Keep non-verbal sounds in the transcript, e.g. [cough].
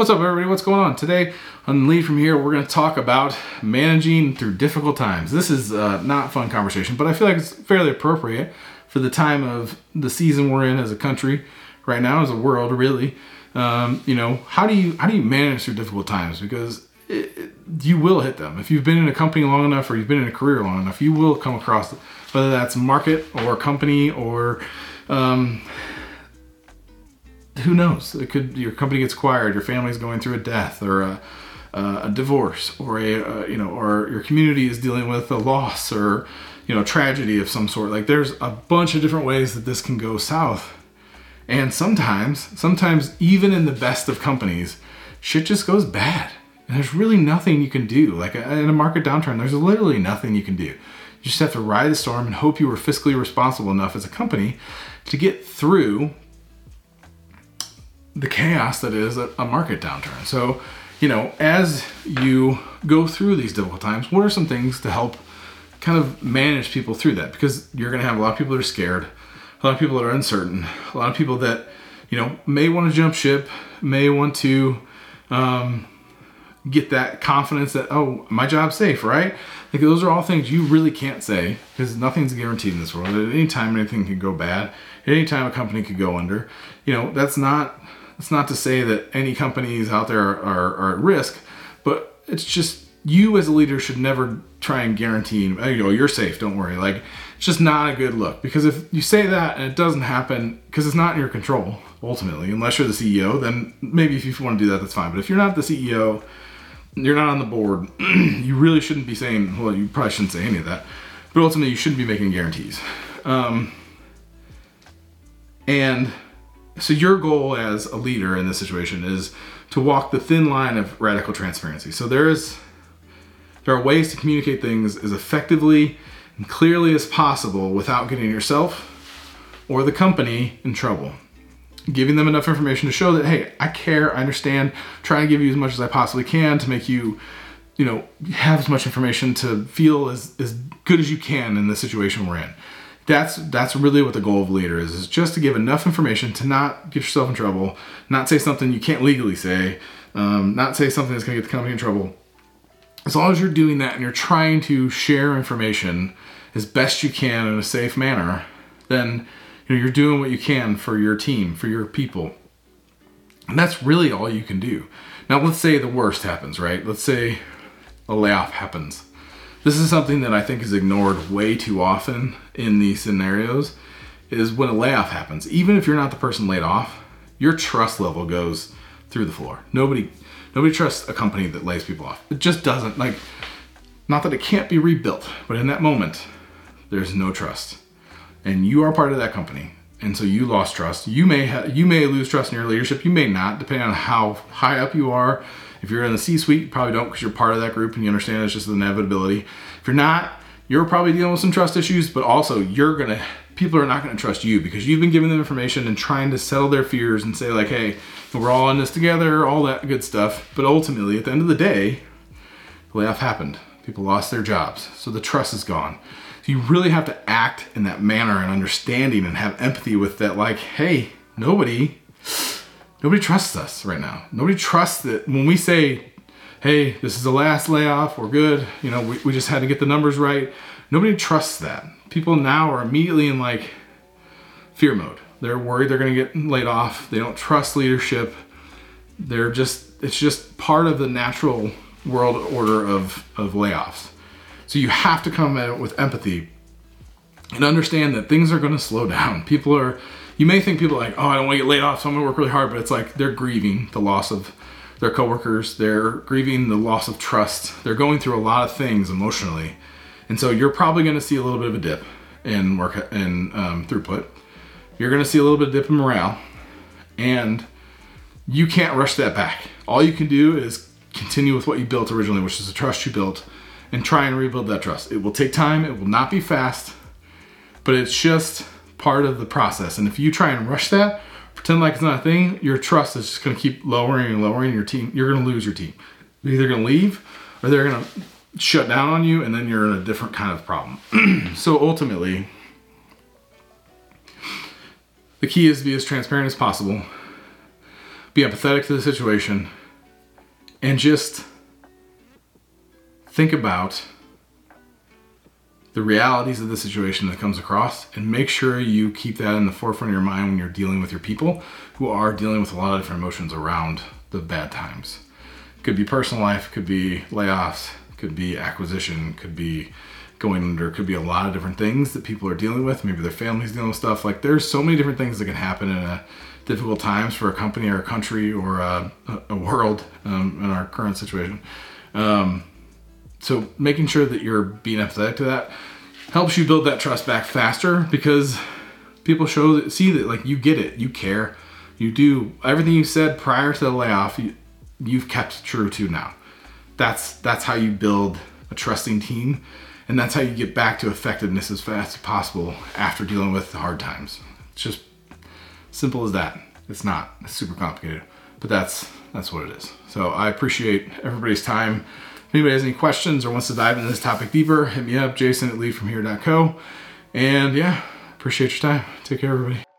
What's up, everybody? What's going on? Today on Lead From Here, we're going to talk about managing through difficult times. This is uh, not fun conversation, but I feel like it's fairly appropriate for the time of the season we're in as a country right now, as a world, really. Um, you know, how do you how do you manage through difficult times? Because it, it, you will hit them if you've been in a company long enough, or you've been in a career long enough. You will come across whether that's market or company or um, who knows? It could your company gets acquired, your family's going through a death or a, a divorce, or a, a you know, or your community is dealing with a loss or you know tragedy of some sort. Like there's a bunch of different ways that this can go south, and sometimes, sometimes even in the best of companies, shit just goes bad, and there's really nothing you can do. Like in a market downturn, there's literally nothing you can do. You just have to ride the storm and hope you were fiscally responsible enough as a company to get through the chaos that is a, market downturn. So, you know, as you go through these difficult times, what are some things to help kind of manage people through that? Because you're going to have a lot of people that are scared, a lot of people that are uncertain, a lot of people that, you know, may want to jump ship, may want to um, get that confidence that, oh, my job's safe, right? Like those are all things you really can't say because nothing's guaranteed in this world. At any time, anything can go bad. At any time, a company could go under. You know, that's not it's not to say that any companies out there are, are, are, at risk, but it's just you as a leader should never try and guarantee, you know, you're safe, don't worry. Like, it's just not a good look because if you say that and it doesn't happen, because it's not in your control ultimately, unless you're the CEO, then maybe if you want to do that, that's fine. But if you're not the CEO, you're not on the board, [clears throat] you really shouldn't be saying, well, you probably shouldn't say any of that, but ultimately you shouldn't be making guarantees. Um, and so your goal as a leader in this situation is to walk the thin line of radical transparency. So there is there are ways to communicate things as effectively and clearly as possible without getting yourself or the company in trouble. Giving them enough information to show that hey, I care, I understand, trying to give you as much as I possibly can to make you you know, have as much information to feel as, as good as you can in the situation we're in that's that's really what the goal of leader is is just to give enough information to not get yourself in trouble not say something you can't legally say um, not say something that's going to get the company in trouble. As long as you're doing that and you're trying to share information as best you can in a safe manner then you know, you're doing what you can for your team for your people. And that's really all you can do. Now let's say the worst happens right? Let's say a layoff happens this is something that I think is ignored way too often in these scenarios is when a layoff happens. Even if you're not the person laid off, your trust level goes through the floor. Nobody nobody trusts a company that lays people off. It just doesn't like not that it can't be rebuilt, but in that moment there's no trust. And you are part of that company. And so you lost trust. You may ha- you may lose trust in your leadership. You may not, depending on how high up you are if you're in the C-suite, you probably don't because you're part of that group and you understand it's just an inevitability. If you're not, you're probably dealing with some trust issues, but also you're gonna people are not gonna trust you because you've been giving them information and trying to settle their fears and say like, hey, we're all in this together, all that good stuff. But ultimately, at the end of the day, the layoff happened. People lost their jobs, so the trust is gone. So you really have to act in that manner and understanding and have empathy with that. Like, hey, nobody nobody trusts us right now. Nobody trusts that when we say, hey, this is the last layoff, we're good, you know, we, we just had to get the numbers right. Nobody trusts that. People now are immediately in like fear mode. They're worried they're going to get laid off. They don't trust leadership. They're just, it's just part of the natural world order of, of layoffs. So you have to come at it with empathy and understand that things are going to slow down. People are, you may think people are like, oh, I don't want to get laid off, so I'm going to work really hard, but it's like they're grieving the loss of their coworkers, they're grieving the loss of trust, they're going through a lot of things emotionally, and so you're probably going to see a little bit of a dip in work and um, throughput. You're going to see a little bit of dip in morale, and you can't rush that back. All you can do is continue with what you built originally, which is the trust you built, and try and rebuild that trust. It will take time. It will not be fast, but it's just part of the process. And if you try and rush that, pretend like it's not a thing, your trust is just going to keep lowering and lowering. Your team, you're going to lose your team. They're either going to leave or they're going to shut down on you, and then you're in a different kind of problem. [clears throat] so ultimately, the key is to be as transparent as possible, be empathetic to the situation, and just think about the realities of the situation that comes across and make sure you keep that in the forefront of your mind when you're dealing with your people who are dealing with a lot of different emotions around the bad times. Could be personal life, could be layoffs, could be acquisition, could be going under, could be a lot of different things that people are dealing with. Maybe their families dealing with stuff. Like there's so many different things that can happen in a difficult times for a company or a country or a, a world um, in our current situation. Um, so making sure that you're being empathetic to that helps you build that trust back faster because people show that see that like you get it, you care, you do everything you said prior to the layoff. You, you've kept true to now. That's that's how you build a trusting team, and that's how you get back to effectiveness as fast as possible after dealing with the hard times. It's just simple as that. It's not it's super complicated, but that's that's what it is. So I appreciate everybody's time. If anybody has any questions or wants to dive into this topic deeper, hit me up, jason at leadfromhere.co. And yeah, appreciate your time. Take care, everybody.